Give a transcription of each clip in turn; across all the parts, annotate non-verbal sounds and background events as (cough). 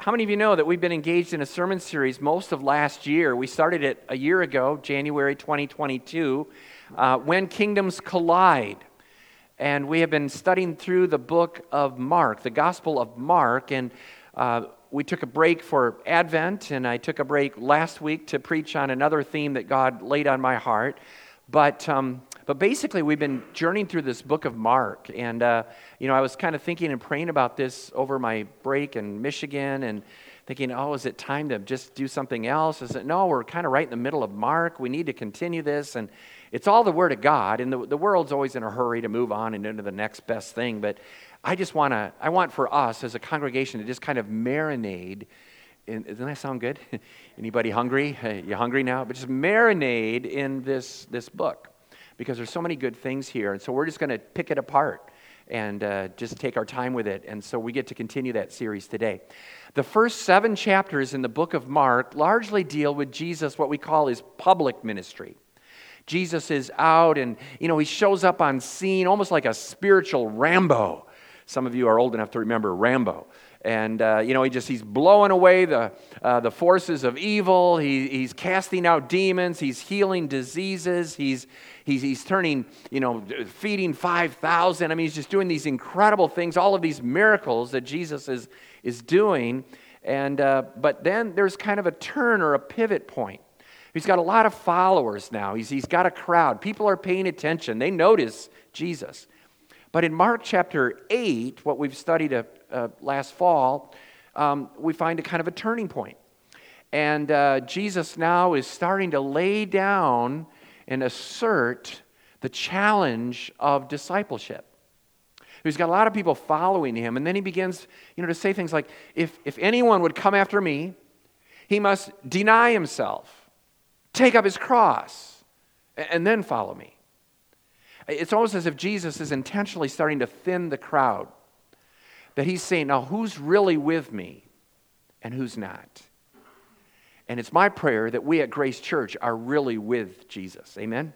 how many of you know that we've been engaged in a sermon series most of last year? We started it a year ago, January 2022, uh, When Kingdoms Collide. And we have been studying through the book of Mark, the Gospel of Mark. And uh, we took a break for Advent, and I took a break last week to preach on another theme that God laid on my heart. But um, but basically, we've been journeying through this book of Mark. And, uh, you know, I was kind of thinking and praying about this over my break in Michigan and thinking, oh, is it time to just do something else? Is it, no, we're kind of right in the middle of Mark. We need to continue this. And it's all the Word of God. And the, the world's always in a hurry to move on and into the next best thing. But I just want to, I want for us as a congregation to just kind of marinate. In, doesn't that sound good? (laughs) Anybody hungry? (laughs) You hungry now? But just marinate in this, this book because there's so many good things here. And so we're just going to pick it apart and uh, just take our time with it. And so we get to continue that series today. The first seven chapters in the book of Mark largely deal with Jesus, what we call his public ministry. Jesus is out and, you know, he shows up on scene almost like a spiritual Rambo. Some of you are old enough to remember Rambo and uh, you know he just he's blowing away the, uh, the forces of evil. He, he's casting out demons. He's healing diseases. He's, he's, he's turning you know feeding 5000 i mean he's just doing these incredible things all of these miracles that jesus is, is doing. And uh, but then there's kind of a turn or a pivot point. He's got a lot of followers now. He's, he's got a crowd. People are paying attention. They notice jesus but in Mark chapter 8, what we've studied uh, uh, last fall, um, we find a kind of a turning point. And uh, Jesus now is starting to lay down and assert the challenge of discipleship. He's got a lot of people following him, and then he begins you know, to say things like, if, if anyone would come after me, he must deny himself, take up his cross, and then follow me. It's almost as if Jesus is intentionally starting to thin the crowd. That he's saying, now who's really with me and who's not? And it's my prayer that we at Grace Church are really with Jesus. Amen?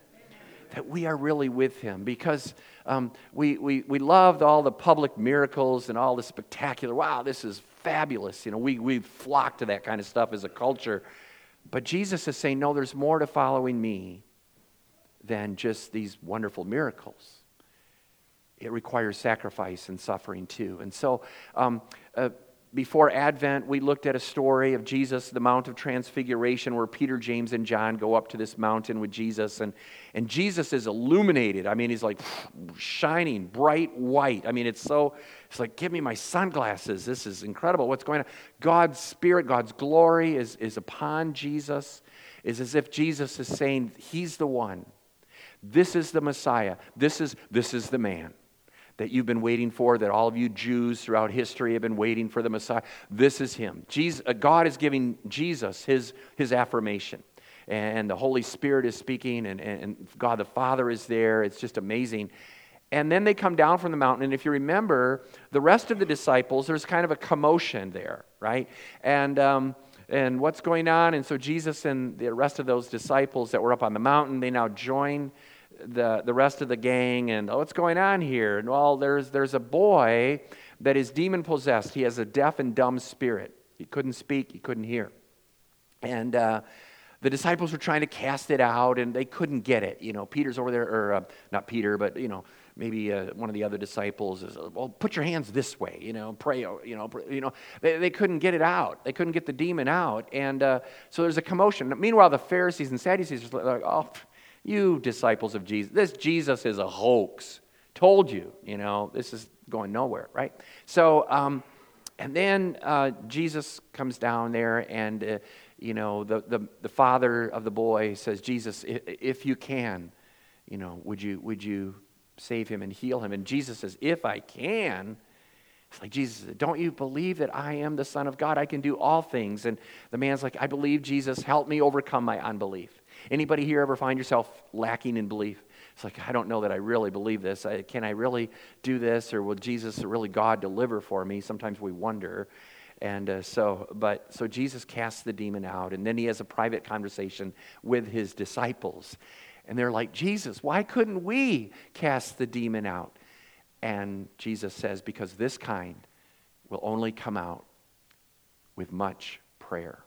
That we are really with him because um, we, we, we loved all the public miracles and all the spectacular, wow, this is fabulous. You know, we, we flock to that kind of stuff as a culture. But Jesus is saying, no, there's more to following me than just these wonderful miracles. It requires sacrifice and suffering too. And so, um, uh, before Advent, we looked at a story of Jesus, the Mount of Transfiguration, where Peter, James, and John go up to this mountain with Jesus. And, and Jesus is illuminated. I mean, he's like shining, bright white. I mean, it's so, it's like, give me my sunglasses. This is incredible. What's going on? God's Spirit, God's glory is, is upon Jesus. Is as if Jesus is saying, He's the one. This is the Messiah. This is, this is the man that you've been waiting for, that all of you Jews throughout history have been waiting for the Messiah. This is him. Jesus, uh, God is giving Jesus his, his affirmation. And the Holy Spirit is speaking, and, and God the Father is there. It's just amazing. And then they come down from the mountain. And if you remember, the rest of the disciples, there's kind of a commotion there, right? And, um, and what's going on? And so Jesus and the rest of those disciples that were up on the mountain, they now join the, the rest of the gang and oh, what's going on here? And well, there's, there's a boy that is demon possessed. He has a deaf and dumb spirit. He couldn't speak, he couldn't hear. And uh, the disciples were trying to cast it out and they couldn't get it. You know, Peter's over there, or uh, not Peter, but, you know, maybe uh, one of the other disciples is, well, put your hands this way, you know, pray, you know, pray, you know. They, they couldn't get it out. They couldn't get the demon out. And uh, so there's a commotion. Meanwhile, the Pharisees and Sadducees are like, oh, you disciples of Jesus, this Jesus is a hoax. Told you, you know, this is going nowhere, right? So, um, and then uh, Jesus comes down there, and, uh, you know, the, the, the father of the boy says, Jesus, if, if you can, you know, would you, would you save him and heal him? And Jesus says, If I can. It's like, Jesus, don't you believe that I am the Son of God? I can do all things. And the man's like, I believe, Jesus, help me overcome my unbelief. Anybody here ever find yourself lacking in belief? It's like, I don't know that I really believe this. I, can I really do this? Or will Jesus, really God, deliver for me? Sometimes we wonder. And uh, so, but so Jesus casts the demon out, and then he has a private conversation with his disciples. And they're like, Jesus, why couldn't we cast the demon out? And Jesus says, Because this kind will only come out with much prayer.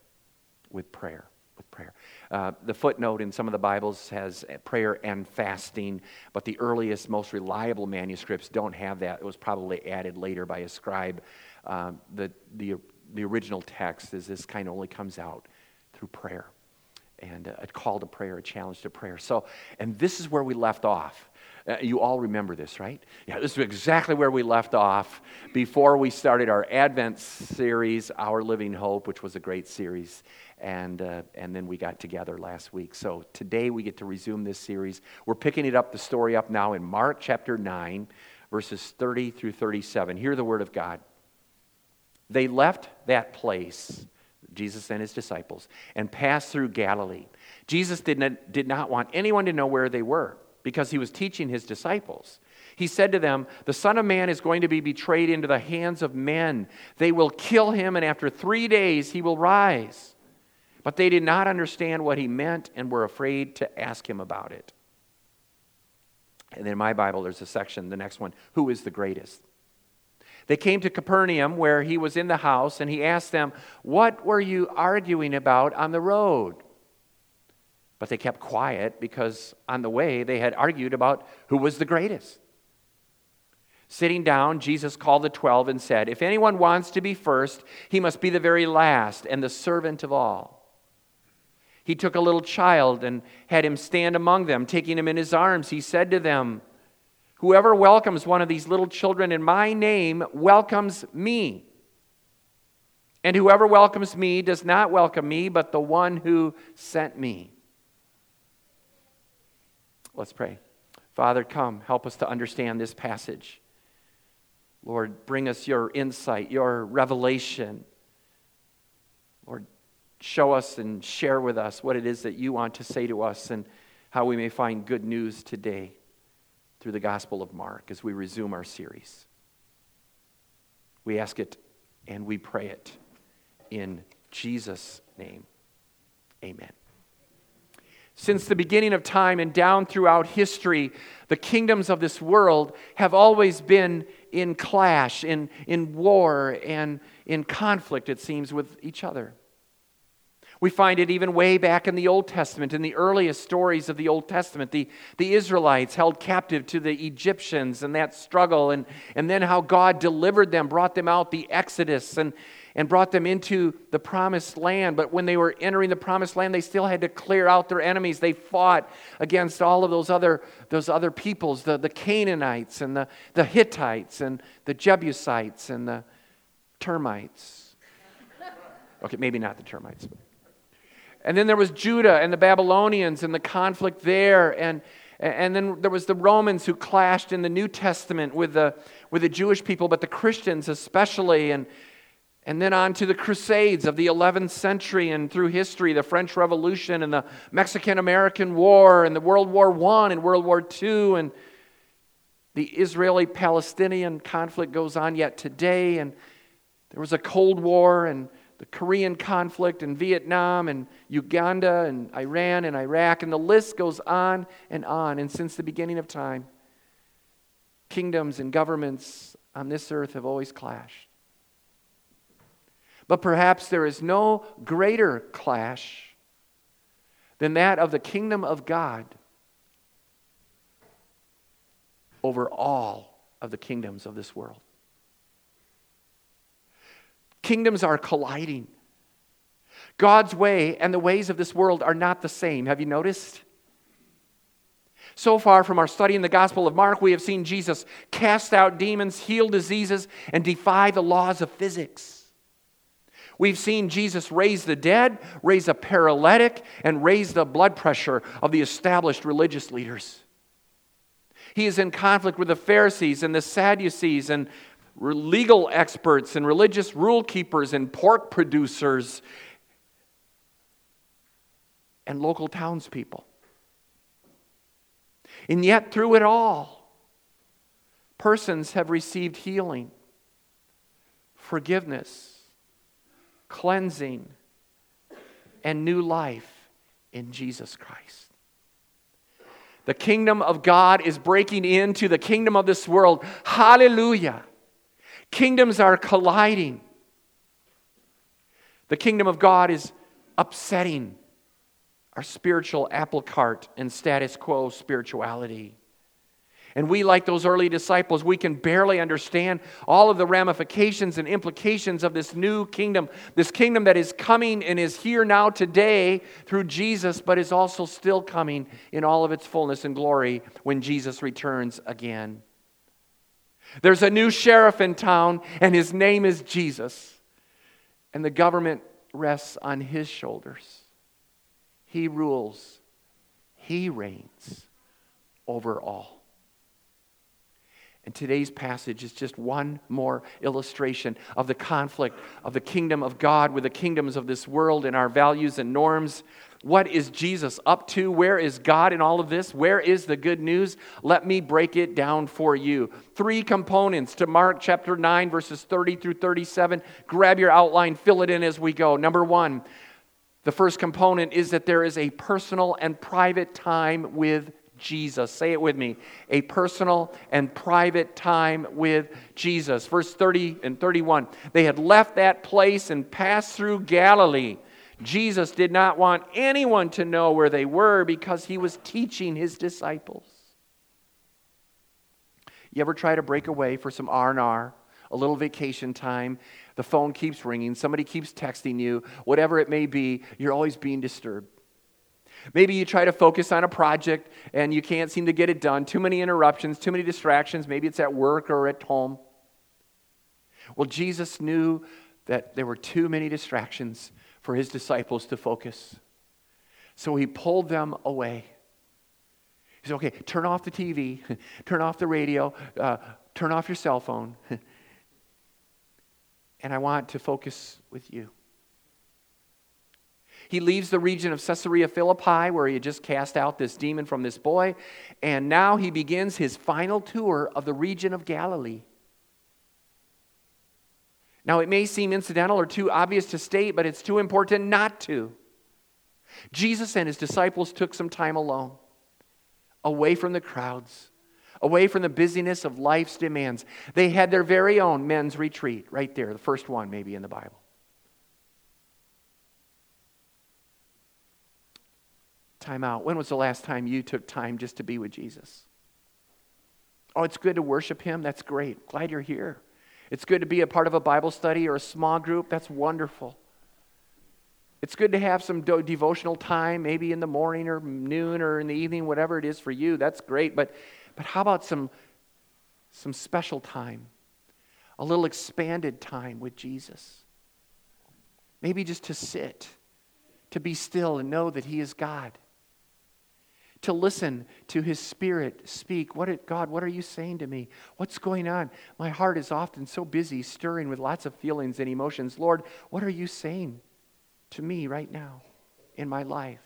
With prayer. With prayer. Uh, the footnote in some of the Bibles has prayer and fasting, but the earliest, most reliable manuscripts don't have that. It was probably added later by a scribe. Uh, the, the, the original text is this kind of only comes out through prayer and a call to prayer, a challenge to prayer. So, and this is where we left off. Uh, you all remember this, right? Yeah, this is exactly where we left off before we started our Advent series, Our Living Hope, which was a great series. And, uh, and then we got together last week. So today we get to resume this series. We're picking it up, the story up now in Mark chapter 9, verses 30 through 37. Hear the word of God. They left that place, Jesus and his disciples, and passed through Galilee. Jesus did not, did not want anyone to know where they were because he was teaching his disciples. He said to them, The Son of Man is going to be betrayed into the hands of men. They will kill him, and after three days he will rise. But they did not understand what he meant and were afraid to ask him about it. And in my Bible, there's a section, the next one Who is the greatest? They came to Capernaum where he was in the house, and he asked them, What were you arguing about on the road? But they kept quiet because on the way they had argued about who was the greatest. Sitting down, Jesus called the twelve and said, If anyone wants to be first, he must be the very last and the servant of all. He took a little child and had him stand among them. Taking him in his arms, he said to them, Whoever welcomes one of these little children in my name welcomes me. And whoever welcomes me does not welcome me, but the one who sent me. Let's pray. Father, come, help us to understand this passage. Lord, bring us your insight, your revelation. Lord, show us and share with us what it is that you want to say to us and how we may find good news today through the Gospel of Mark as we resume our series. We ask it and we pray it in Jesus' name. Amen. Since the beginning of time and down throughout history, the kingdoms of this world have always been in clash, in, in war, and in conflict, it seems, with each other. We find it even way back in the Old Testament, in the earliest stories of the Old Testament. The, the Israelites held captive to the Egyptians and that struggle, and, and then how God delivered them, brought them out, the Exodus, and, and brought them into the promised land. But when they were entering the promised land, they still had to clear out their enemies. They fought against all of those other, those other peoples the, the Canaanites and the, the Hittites and the Jebusites and the termites. Okay, maybe not the termites. And then there was Judah and the Babylonians and the conflict there. And, and then there was the Romans who clashed in the New Testament with the, with the Jewish people, but the Christians especially. And, and then on to the Crusades of the 11th century and through history, the French Revolution and the Mexican American War and the World War I and World War II and the Israeli Palestinian conflict goes on yet today. And there was a Cold War and the Korean conflict and Vietnam and Uganda and Iran and Iraq, and the list goes on and on. And since the beginning of time, kingdoms and governments on this earth have always clashed. But perhaps there is no greater clash than that of the kingdom of God over all of the kingdoms of this world. Kingdoms are colliding. God's way and the ways of this world are not the same. Have you noticed? So far from our study in the Gospel of Mark, we have seen Jesus cast out demons, heal diseases, and defy the laws of physics. We've seen Jesus raise the dead, raise a paralytic, and raise the blood pressure of the established religious leaders. He is in conflict with the Pharisees and the Sadducees and legal experts and religious rule keepers and pork producers and local townspeople. And yet, through it all, persons have received healing, forgiveness, cleansing, and new life in Jesus Christ. The kingdom of God is breaking into the kingdom of this world. Hallelujah. Kingdoms are colliding. The kingdom of God is upsetting our spiritual apple cart and status quo spirituality. And we, like those early disciples, we can barely understand all of the ramifications and implications of this new kingdom, this kingdom that is coming and is here now today through Jesus, but is also still coming in all of its fullness and glory when Jesus returns again. There's a new sheriff in town, and his name is Jesus. And the government rests on his shoulders. He rules, he reigns over all. And today's passage is just one more illustration of the conflict of the kingdom of God with the kingdoms of this world and our values and norms. What is Jesus up to? Where is God in all of this? Where is the good news? Let me break it down for you. Three components to Mark chapter 9, verses 30 through 37. Grab your outline, fill it in as we go. Number one, the first component is that there is a personal and private time with Jesus. Say it with me. A personal and private time with Jesus. Verse 30 and 31. They had left that place and passed through Galilee. Jesus did not want anyone to know where they were because he was teaching his disciples. You ever try to break away for some R&R, a little vacation time? The phone keeps ringing, somebody keeps texting you, whatever it may be, you're always being disturbed. Maybe you try to focus on a project and you can't seem to get it done. Too many interruptions, too many distractions. Maybe it's at work or at home. Well, Jesus knew that there were too many distractions for his disciples to focus. So he pulled them away. He said, okay, turn off the TV, (laughs) turn off the radio, uh, turn off your cell phone. (laughs) and I want to focus with you. He leaves the region of Caesarea Philippi, where he had just cast out this demon from this boy, and now he begins his final tour of the region of Galilee. Now, it may seem incidental or too obvious to state, but it's too important not to. Jesus and his disciples took some time alone, away from the crowds, away from the busyness of life's demands. They had their very own men's retreat right there, the first one maybe in the Bible. Time out. When was the last time you took time just to be with Jesus? Oh, it's good to worship Him. That's great. Glad you're here. It's good to be a part of a Bible study or a small group. That's wonderful. It's good to have some devotional time, maybe in the morning or noon or in the evening, whatever it is for you. That's great. But, but how about some, some special time? A little expanded time with Jesus? Maybe just to sit, to be still and know that He is God to listen to his spirit speak. What God, what are you saying to me? What's going on? My heart is often so busy, stirring with lots of feelings and emotions. Lord, what are you saying to me right now in my life?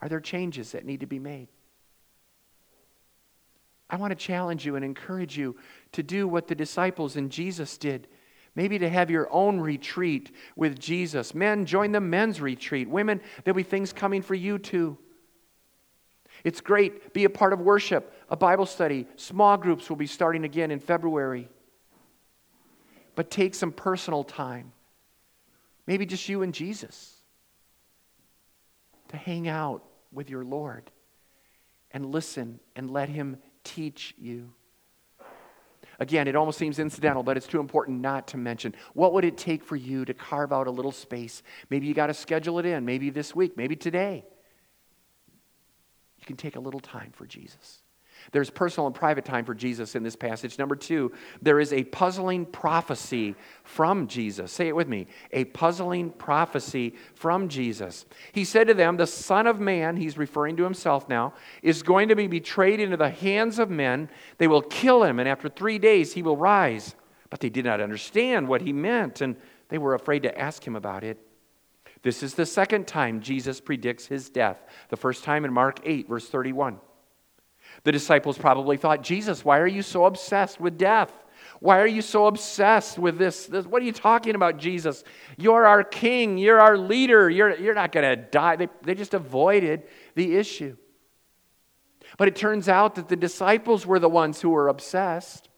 Are there changes that need to be made? I want to challenge you and encourage you to do what the disciples and Jesus did. Maybe to have your own retreat with Jesus. Men, join the men's retreat. Women, there'll be things coming for you too. It's great. Be a part of worship, a Bible study. Small groups will be starting again in February. But take some personal time, maybe just you and Jesus, to hang out with your Lord and listen and let Him teach you. Again, it almost seems incidental, but it's too important not to mention. What would it take for you to carve out a little space? Maybe you got to schedule it in, maybe this week, maybe today you can take a little time for Jesus. There's personal and private time for Jesus in this passage. Number two, there is a puzzling prophecy from Jesus. Say it with me a puzzling prophecy from Jesus. He said to them, The Son of Man, he's referring to himself now, is going to be betrayed into the hands of men. They will kill him, and after three days he will rise. But they did not understand what he meant, and they were afraid to ask him about it. This is the second time Jesus predicts his death, the first time in Mark 8, verse 31. The disciples probably thought, Jesus, why are you so obsessed with death? Why are you so obsessed with this? this what are you talking about, Jesus? You're our king. You're our leader. You're, you're not going to die. They, they just avoided the issue. But it turns out that the disciples were the ones who were obsessed.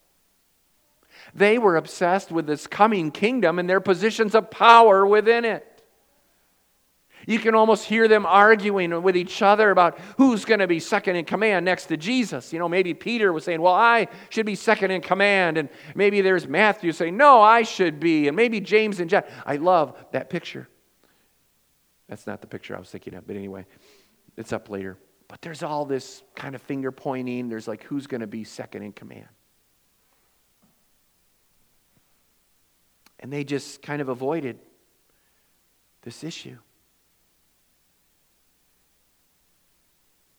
They were obsessed with this coming kingdom and their positions of power within it. You can almost hear them arguing with each other about who's going to be second in command next to Jesus. You know, maybe Peter was saying, Well, I should be second in command. And maybe there's Matthew saying, No, I should be. And maybe James and John. I love that picture. That's not the picture I was thinking of, but anyway, it's up later. But there's all this kind of finger pointing. There's like, who's going to be second in command? And they just kind of avoided this issue.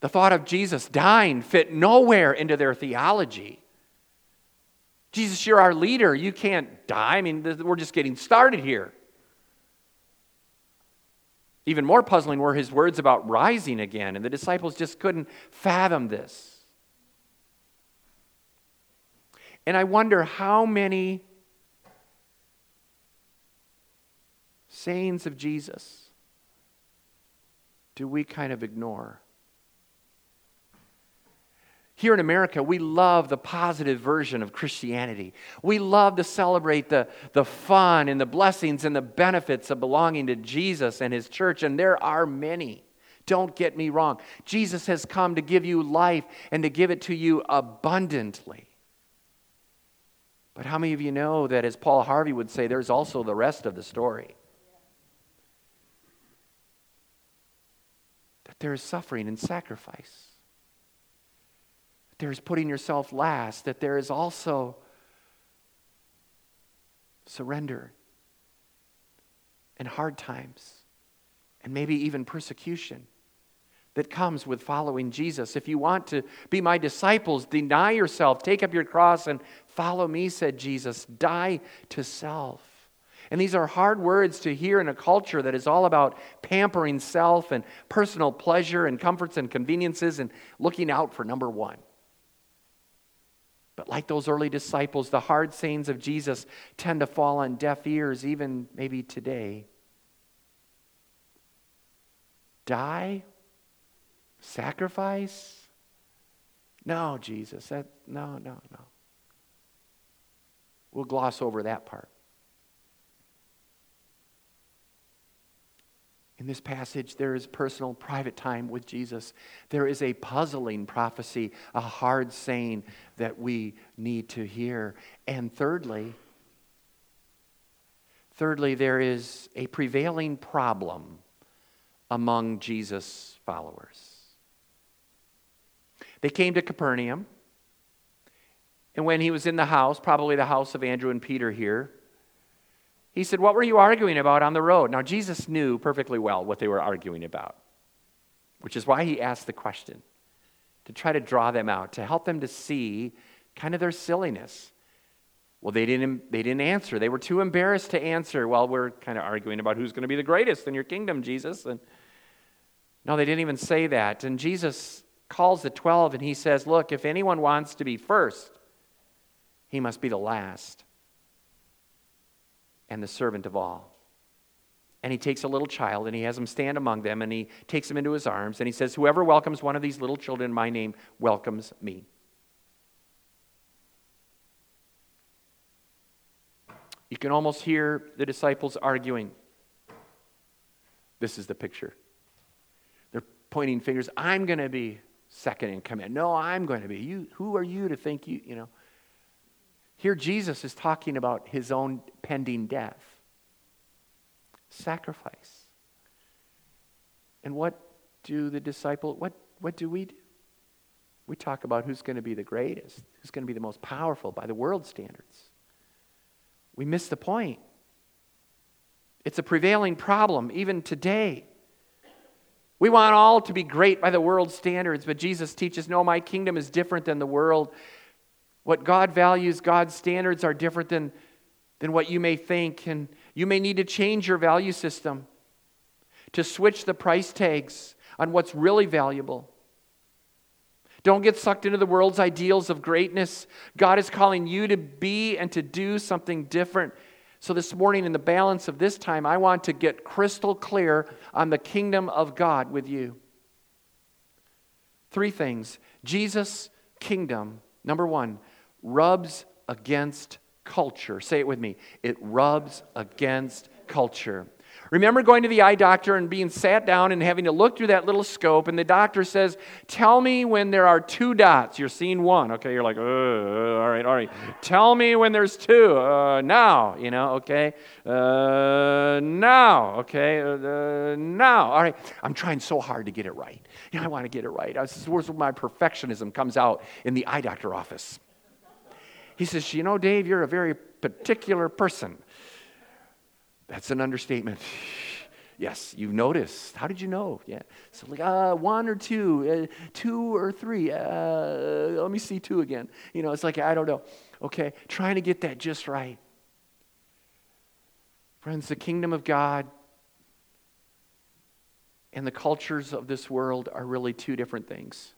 The thought of Jesus dying fit nowhere into their theology. Jesus, you're our leader. You can't die. I mean, we're just getting started here. Even more puzzling were his words about rising again, and the disciples just couldn't fathom this. And I wonder how many sayings of Jesus do we kind of ignore? Here in America, we love the positive version of Christianity. We love to celebrate the, the fun and the blessings and the benefits of belonging to Jesus and His church, and there are many. Don't get me wrong. Jesus has come to give you life and to give it to you abundantly. But how many of you know that, as Paul Harvey would say, there's also the rest of the story? That there is suffering and sacrifice there's putting yourself last, that there is also surrender and hard times and maybe even persecution that comes with following Jesus. If you want to be my disciples, deny yourself, take up your cross, and follow me, said Jesus. Die to self. And these are hard words to hear in a culture that is all about pampering self and personal pleasure and comforts and conveniences and looking out for number one. But like those early disciples, the hard sayings of Jesus tend to fall on deaf ears, even maybe today. Die? Sacrifice? No, Jesus. That, no, no, no. We'll gloss over that part. In this passage, there is personal, private time with Jesus. There is a puzzling prophecy, a hard saying that we need to hear. And thirdly, thirdly, there is a prevailing problem among Jesus' followers. They came to Capernaum, and when he was in the house, probably the house of Andrew and Peter here, he said, What were you arguing about on the road? Now, Jesus knew perfectly well what they were arguing about, which is why he asked the question to try to draw them out, to help them to see kind of their silliness. Well, they didn't, they didn't answer. They were too embarrassed to answer. Well, we're kind of arguing about who's going to be the greatest in your kingdom, Jesus. And no, they didn't even say that. And Jesus calls the 12 and he says, Look, if anyone wants to be first, he must be the last and the servant of all. And he takes a little child and he has him stand among them and he takes him into his arms and he says, Whoever welcomes one of these little children in my name welcomes me. You can almost hear the disciples arguing. This is the picture. They're pointing fingers. I'm going to be second in command. No, I'm going to be. You, who are you to think you, you know? Here, Jesus is talking about his own pending death, sacrifice. And what do the disciple, what, what do we do? We talk about who's going to be the greatest, who's going to be the most powerful by the world standards. We miss the point. It's a prevailing problem even today. We want all to be great by the world standards, but Jesus teaches no, my kingdom is different than the world. What God values, God's standards are different than, than what you may think. And you may need to change your value system to switch the price tags on what's really valuable. Don't get sucked into the world's ideals of greatness. God is calling you to be and to do something different. So, this morning, in the balance of this time, I want to get crystal clear on the kingdom of God with you. Three things Jesus' kingdom, number one, rubs against culture. Say it with me. It rubs against culture. Remember going to the eye doctor and being sat down and having to look through that little scope, and the doctor says, Tell me when there are two dots. You're seeing one. Okay, you're like, all right, all right. Tell me when there's two. Uh, now, you know, okay. Uh, now, okay. Uh, now. All right. I'm trying so hard to get it right. You know, I want to get it right. This is where my perfectionism comes out in the eye doctor office. He says, You know, Dave, you're a very particular person. That's an understatement. (sighs) Yes, you've noticed. How did you know? Yeah. So, like, uh, one or two, uh, two or three. Uh, let me see two again. You know, it's like, I don't know. Okay, trying to get that just right. Friends, the kingdom of God and the cultures of this world are really two different things.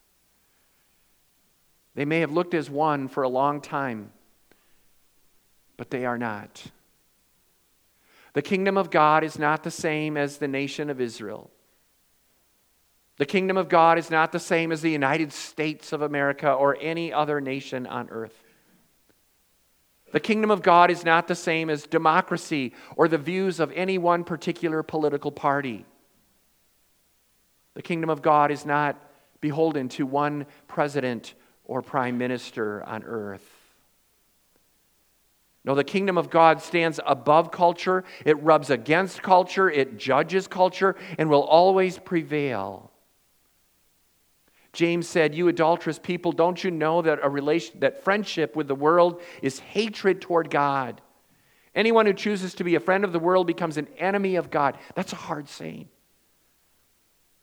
They may have looked as one for a long time, but they are not. The kingdom of God is not the same as the nation of Israel. The kingdom of God is not the same as the United States of America or any other nation on earth. The kingdom of God is not the same as democracy or the views of any one particular political party. The kingdom of God is not beholden to one president or prime minister on earth. No, the kingdom of God stands above culture, it rubs against culture, it judges culture, and will always prevail. James said, You adulterous people, don't you know that a relation that friendship with the world is hatred toward God? Anyone who chooses to be a friend of the world becomes an enemy of God. That's a hard saying.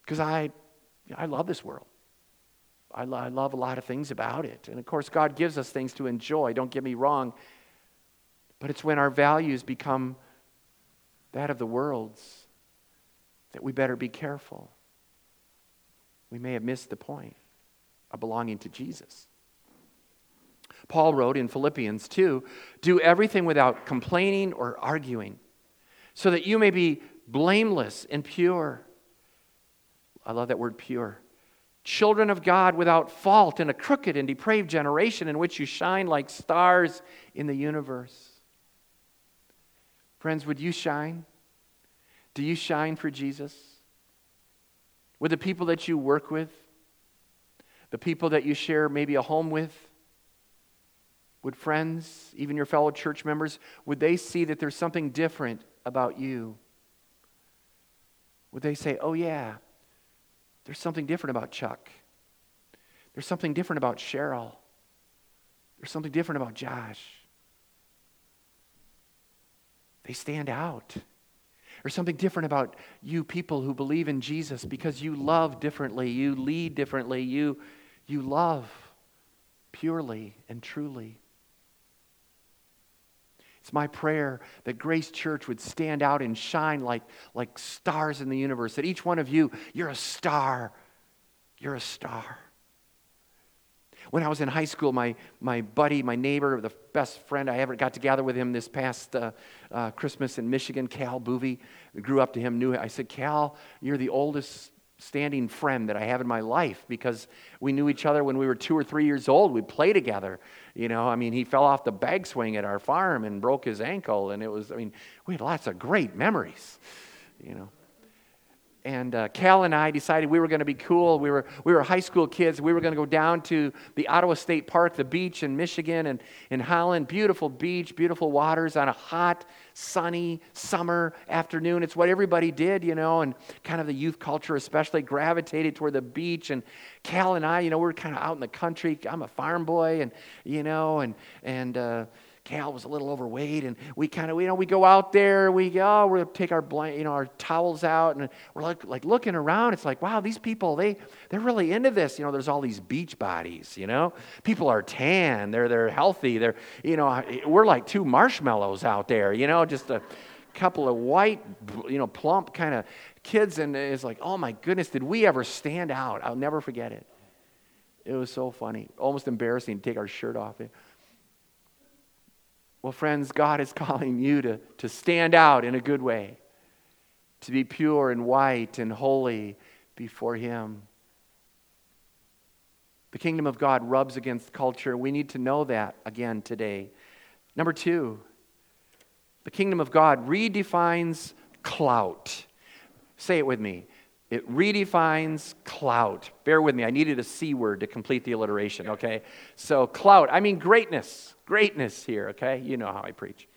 Because I, I love this world. I, I love a lot of things about it. And of course, God gives us things to enjoy. Don't get me wrong. But it's when our values become that of the world's that we better be careful. We may have missed the point of belonging to Jesus. Paul wrote in Philippians 2 do everything without complaining or arguing, so that you may be blameless and pure. I love that word pure. Children of God without fault in a crooked and depraved generation in which you shine like stars in the universe. Friends, would you shine? Do you shine for Jesus? With the people that you work with? The people that you share maybe a home with? Would friends, even your fellow church members, would they see that there's something different about you? Would they say, oh, yeah, there's something different about Chuck? There's something different about Cheryl? There's something different about Josh? They stand out. There's something different about you people who believe in Jesus because you love differently, you lead differently, you, you love purely and truly. It's my prayer that Grace Church would stand out and shine like, like stars in the universe. That each one of you, you're a star. You're a star. When I was in high school, my, my buddy, my neighbor, the best friend I ever got together with him this past uh, uh, Christmas in Michigan, Cal Boovy, grew up to him, knew I said, Cal, you're the oldest standing friend that I have in my life because we knew each other when we were two or three years old. We'd play together. You know, I mean, he fell off the bag swing at our farm and broke his ankle. And it was, I mean, we had lots of great memories, you know and uh, Cal and I decided we were going to be cool. We were, we were high school kids. We were going to go down to the Ottawa State Park, the beach in Michigan and in Holland. Beautiful beach, beautiful waters on a hot, sunny summer afternoon. It's what everybody did, you know, and kind of the youth culture especially gravitated toward the beach. And Cal and I, you know, we are kind of out in the country. I'm a farm boy, and, you know, and, and, uh, Cal was a little overweight, and we kind of, you know, we go out there, we go, oh, we're take our you know, our towels out, and we're like, like looking around. It's like, wow, these people, they, they're really into this. You know, there's all these beach bodies. You know, people are tan, they're they're healthy, they're, you know, we're like two marshmallows out there. You know, just a couple of white, you know, plump kind of kids, and it's like, oh my goodness, did we ever stand out? I'll never forget it. It was so funny, almost embarrassing to take our shirt off. Well, friends, God is (laughs) calling you to, to stand out in a good way, to be pure and white and holy before Him. The kingdom of God rubs against culture. We need to know that again today. Number two, the kingdom of God redefines clout. Say it with me. It redefines clout. Bear with me. I needed a C word to complete the alliteration, okay? So, clout, I mean greatness. Greatness here, okay? You know how I preach.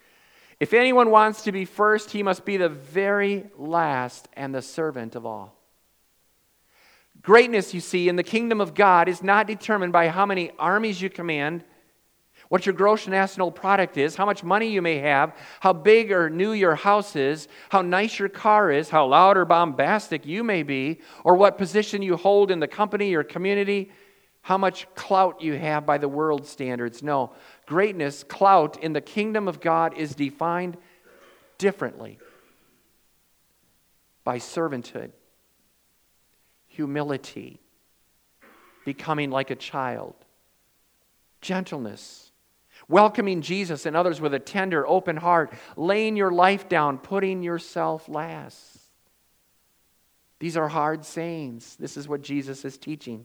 If anyone wants to be first, he must be the very last and the servant of all. Greatness, you see, in the kingdom of God is not determined by how many armies you command what your gross national product is, how much money you may have, how big or new your house is, how nice your car is, how loud or bombastic you may be, or what position you hold in the company or community, how much clout you have by the world standards. No, greatness, clout in the kingdom of God is defined differently by servanthood, humility, becoming like a child, gentleness welcoming Jesus and others with a tender, open heart, laying your life down, putting yourself last. These are hard sayings. This is what Jesus is teaching.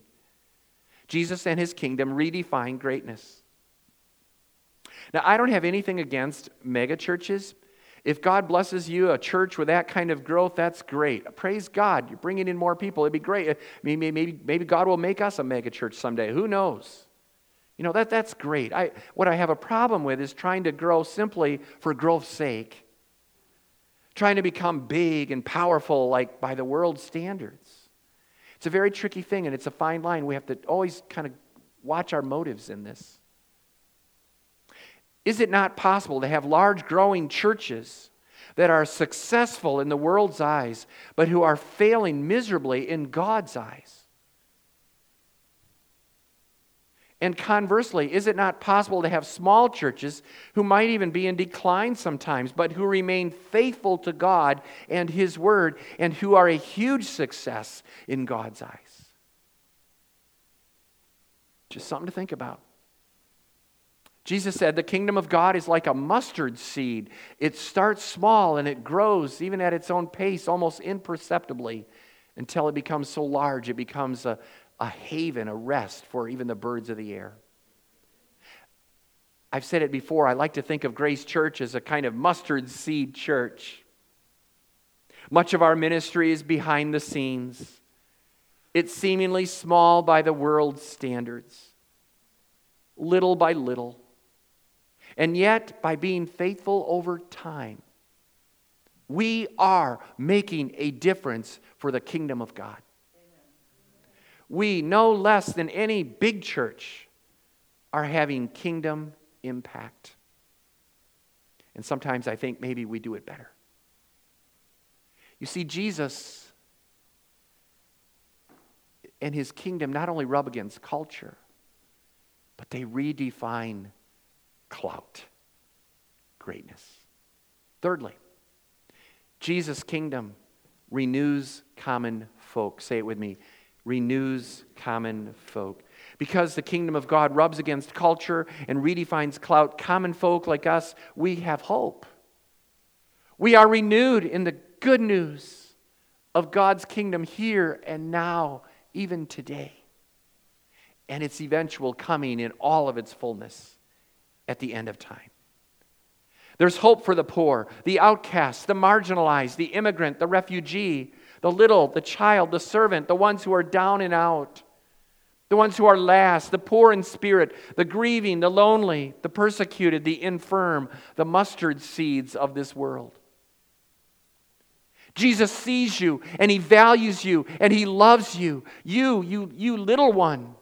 Jesus and his kingdom redefine greatness. Now, I don't have anything against mega churches. If God blesses you, a church with that kind of growth, that's great. Praise God. You're bringing in more people. It'd be great. Maybe, maybe, maybe God will make us a mega church someday. Who knows? You know, that, that's great. I, what I have a problem with is trying to grow simply for growth's sake, trying to become big and powerful like by the world's standards. It's a very tricky thing, and it's a fine line. We have to always kind of watch our motives in this. Is it not possible to have large growing churches that are successful in the world's eyes, but who are failing miserably in God's eyes? And conversely, is it not possible to have small churches who might even be in decline sometimes, but who remain faithful to God and His Word and who are a huge success in God's eyes? Just something to think about. Jesus said, The kingdom of God is like a mustard seed. It starts small and it grows, even at its own pace, almost imperceptibly, until it becomes so large it becomes a, a haven, a rest for even the birds of the air. I've said it before, I like to think of Grace Church as a kind of mustard seed church. Much of our ministry is behind the scenes. It's seemingly small by the world's standards, little by little. And yet, by being faithful over time, we are making a difference for the kingdom of God we, no less than any big church, are having kingdom impact. And sometimes I think maybe we do it better. You see, Jesus and his kingdom not only rub against culture, but they redefine clout, greatness. Thirdly, Jesus' kingdom renews common folk. Say it with me renews common folk. Because the kingdom of God rubs against culture and redefines clout, common folk like us, we have hope. We are renewed in the good news of God's kingdom here and now, even today, and its eventual coming in all of its fullness at the end of time. There's hope for the poor, the outcast, the marginalized, the immigrant, the refugee, the little, the child, the servant, the ones who are down and out, the ones who are last, the poor in spirit, the grieving, the lonely, the persecuted, the infirm, the mustard seeds of this world. Jesus sees you and he values you and he loves you. You, you, you little one.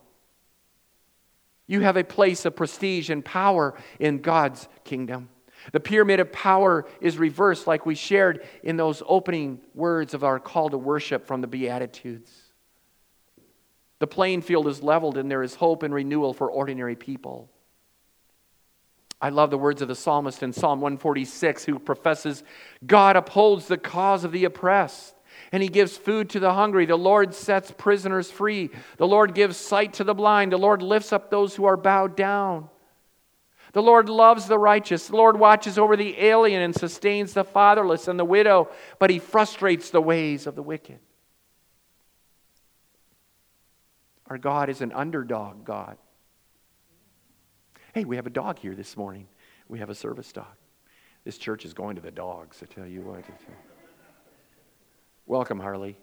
You have a place of prestige and power in God's kingdom. The pyramid of power is reversed, like we shared in those opening words of our call to worship from the Beatitudes. The playing field is leveled, and there is hope and renewal for ordinary people. I love the words of the psalmist in Psalm 146 who professes God upholds the cause of the oppressed, and he gives food to the hungry. The Lord sets prisoners free. The Lord gives sight to the blind. The Lord lifts up those who are bowed down. The Lord loves the righteous. The Lord watches over the alien and sustains the fatherless and the widow, but he frustrates the ways of the wicked. Our God is an underdog God. Hey, we have a dog here this morning. We have a service dog. This church is going to the dogs, I tell you what. Welcome, Harley.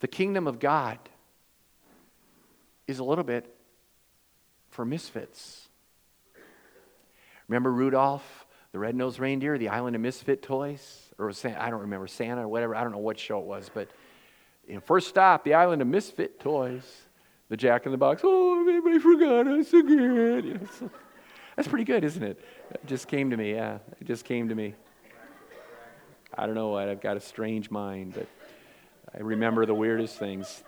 The kingdom of God is a little bit for misfits. Remember Rudolph, the red-nosed reindeer, the island of misfit toys? Or Santa, I don't remember, Santa or whatever. I don't know what show it was, but know, first stop, the island of misfit toys. The Jack in the Box, oh, everybody forgot us again. (laughs) You know, so, that's pretty good, isn't it? It just came to me, yeah. It just came to me. I don't know what, I've got a strange mind, but I remember the weirdest things.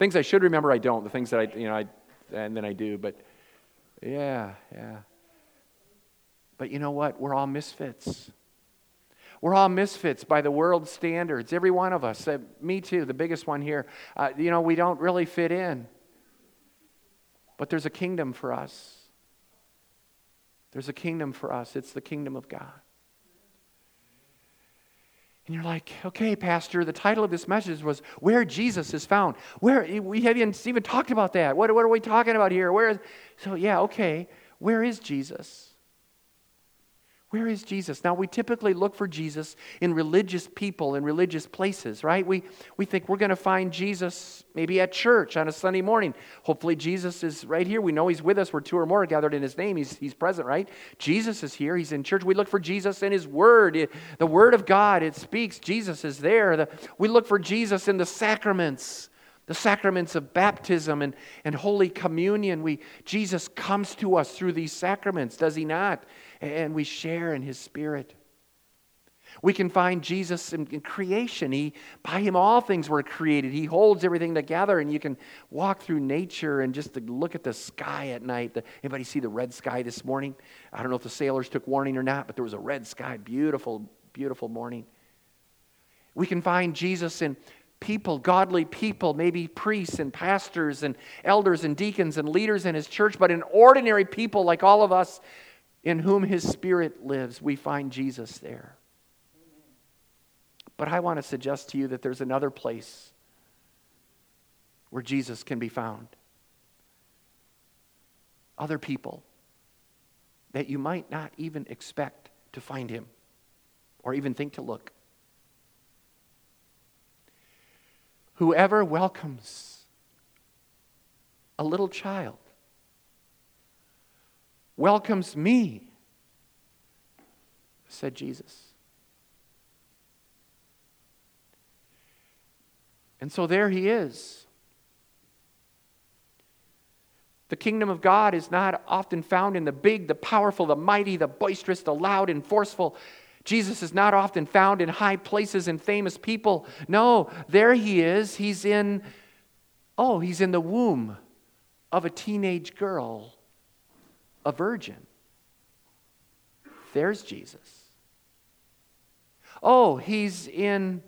Things I should remember, I don't. The things that I, you know, I, and then I do, but yeah, yeah. But you know what? We're all misfits. We're all misfits by the world's standards. Every one of us. Uh, me too, the biggest one here. Uh, you know, we don't really fit in. But there's a kingdom for us. There's a kingdom for us. It's the kingdom of God. And you're like, okay, Pastor, the title of this message was Where Jesus is Found. Where we haven't even talked about that. What, what are we talking about here? Where is so yeah, okay. Where is Jesus? Where is Jesus? Now, we typically look for Jesus in religious people, in religious places, right? We, we think we're going to find Jesus maybe at church on a Sunday morning. Hopefully, Jesus is right here. We know He's with us. We're two or more gathered in His name. He's, he's present, right? Jesus is here. He's in church. We look for Jesus in His Word. the Word of God, it speaks. Jesus is there. The, we look for Jesus in the sacraments the sacraments of baptism and, and holy communion we jesus comes to us through these sacraments does he not and we share in his spirit. We can find Jesus in, in, creation. He, by him, all things were created. He holds everything together, and you can walk through nature and just look at the sky at night. The, anybody see the red sky this morning? I don't know if the sailors took warning or not, but there was a red sky. Beautiful, beautiful morning. We can find Jesus in people, godly people, maybe priests and pastors and elders and deacons and leaders in his church, but in ordinary people like all of us in whom his spirit lives, we find Jesus there. But I want to suggest to you that there's another place where Jesus can be found. Other people that you might not even expect to find him or even think to look. Whoever welcomes a little child welcomes me, said Jesus. And so there he is. The kingdom of God is not often found in the big, the powerful, the mighty, the boisterous, the loud, and forceful. Jesus is not often found in high places and famous people. No, there he is. He's in, oh, he's in the womb of a teenage girl a virgin. There's Jesus. Oh, he's in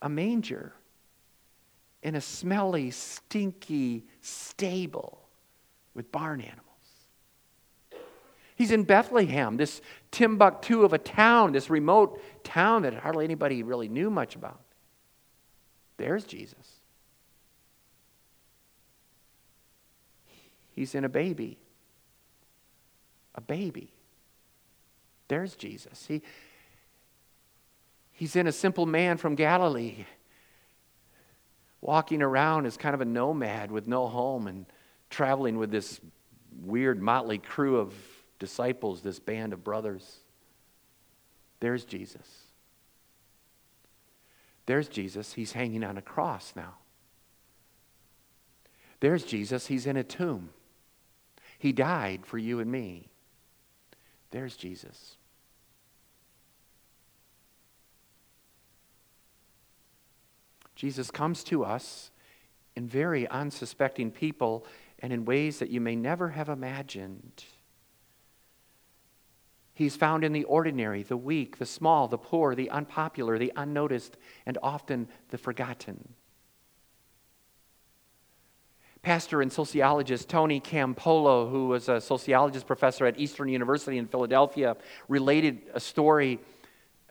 a manger, in a smelly, stinky stable with barn animals. He's in Bethlehem, this Timbuktu of a town, this remote town that hardly anybody really knew much about. There's Jesus. He's in a baby. A baby. There's Jesus. He, he's in a simple man from Galilee, walking around as kind of a nomad with no home and traveling with this weird motley crew of disciples, this band of brothers. There's Jesus. There's Jesus. He's hanging on a cross now. There's Jesus. He's in a tomb. He died for you and me. There's Jesus. Jesus comes to us in very unsuspecting people and in ways that you may never have imagined. He's found in the ordinary, the weak, the small, the poor, the unpopular, the unnoticed, and often the forgotten. Pastor and sociologist Tony Campolo, who was a sociologist professor at Eastern University in Philadelphia, related a story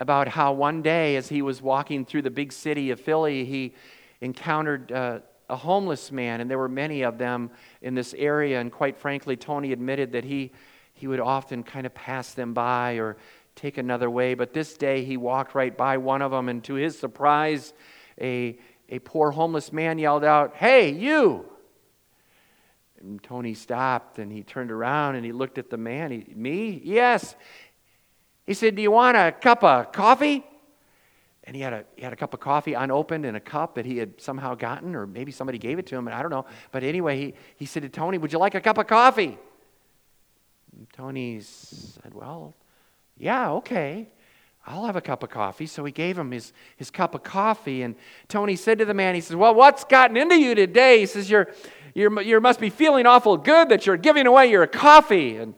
about how one day, as he was walking through the big city of Philly, he encountered uh, a homeless man, and there were many of them in this area. And quite frankly, Tony admitted that he, he would often kind of pass them by or take another way. But this day, he walked right by one of them, and to his surprise, a, a poor homeless man yelled out, Hey, you! And Tony stopped and he turned around and he looked at the man. He, Me? Yes. He said, Do you want a cup of coffee? and he had a he had a cup of coffee unopened in a cup that he had somehow gotten, or maybe somebody gave it to him, and I don't know. But anyway, he, he said to Tony, Would you like a cup of coffee? And Tony said, Well, yeah, okay. I'll have a cup of coffee. So he gave him his, his cup of coffee. And Tony said to the man, he says, Well, what's gotten into you today? He says, You're, you must be feeling awful good that you're giving away your coffee. And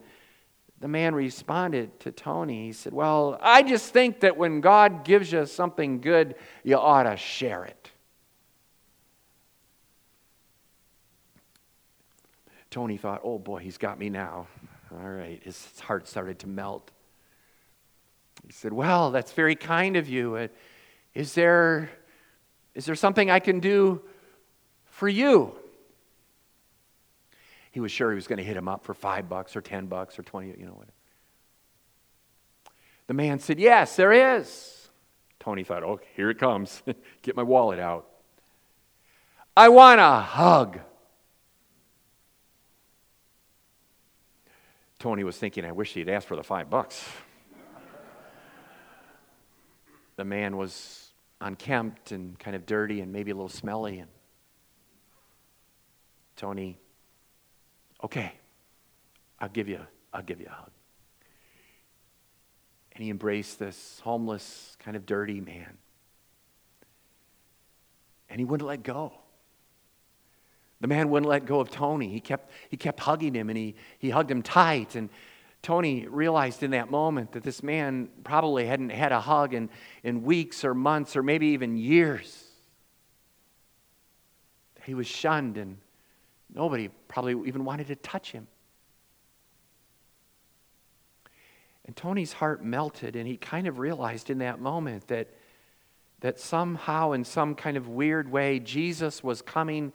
the man responded to Tony. He said, Well, I just think that when God gives you something good, you ought to share it. Tony thought, Oh boy, he's got me now. All right. His heart started to melt. He said, Well, that's very kind of you. Uh, is there, is there something I can do for you? He was sure he was going to hit him up for five bucks or ten bucks or twenty, you know what. The man said, Yes, there is. Tony thought, Oh, here it comes. (laughs) Get my wallet out. I want a hug. Tony was thinking, I wish he'd asked for the five bucks. the man was unkempt and kind of dirty and maybe a little smelly. And Tony Okay, I'll give you, I'll give you a hug. And he embraced this homeless, kind of dirty man. And he wouldn't let go. The man wouldn't let go of Tony. He kept, he kept hugging him and he, he hugged him tight. And Tony realized in that moment that this man probably hadn't had a hug in, in weeks or months or maybe even years. He was shunned and Nobody probably even wanted to touch him. And Tony's heart melted, and he kind of realized in that moment that, that somehow, in some kind of weird way, Jesus was coming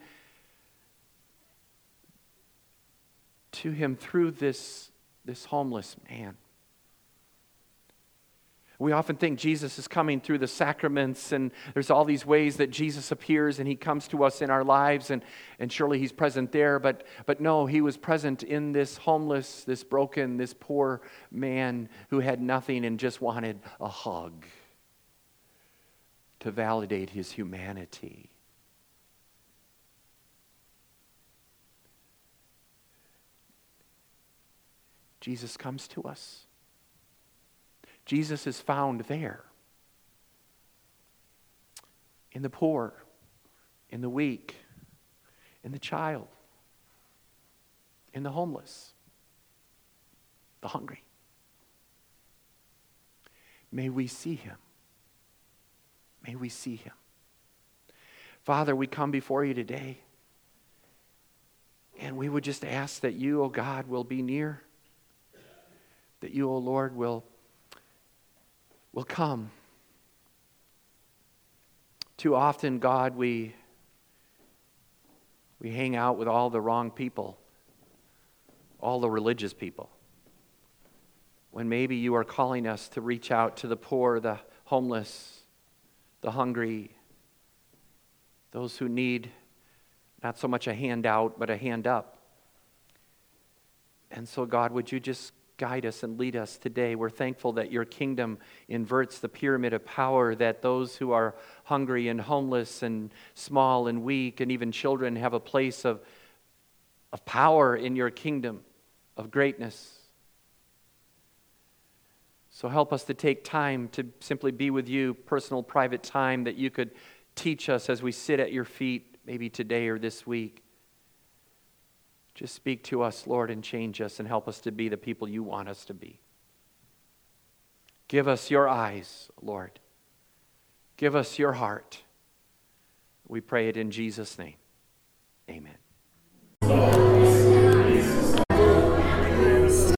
to him through this, this homeless man. We often think Jesus is coming through the sacraments, and there's all these ways that Jesus appears and he comes to us in our lives, and, and surely he's present there. But, but no, he was present in this homeless, this broken, this poor man who had nothing and just wanted a hug to validate his humanity. Jesus comes to us. Jesus is found there in the poor, in the weak, in the child, in the homeless, the hungry. May we see him. May we see him. Father, we come before you today, and we would just ask that you, O oh God, will be near, that you, O oh Lord, will will come. Too often, God, we, we hang out with all the wrong people, all the religious people. When maybe you are calling us to reach out to the poor, the homeless, the hungry, those who need not so much a handout, but a hand up. And so, God, would you just guide us and lead us today. We're thankful that your kingdom inverts the pyramid of power, that those who are hungry and homeless and small and weak and even children have a place of, of power in your kingdom, of greatness. So help us to take time to simply be with you, personal, private time that you could teach us as we sit at your feet, maybe today or this week. Just speak to us, Lord, and change us and help us to be the people you want us to be. Give us your eyes, Lord. Give us your heart. We pray it in Jesus' name. Amen.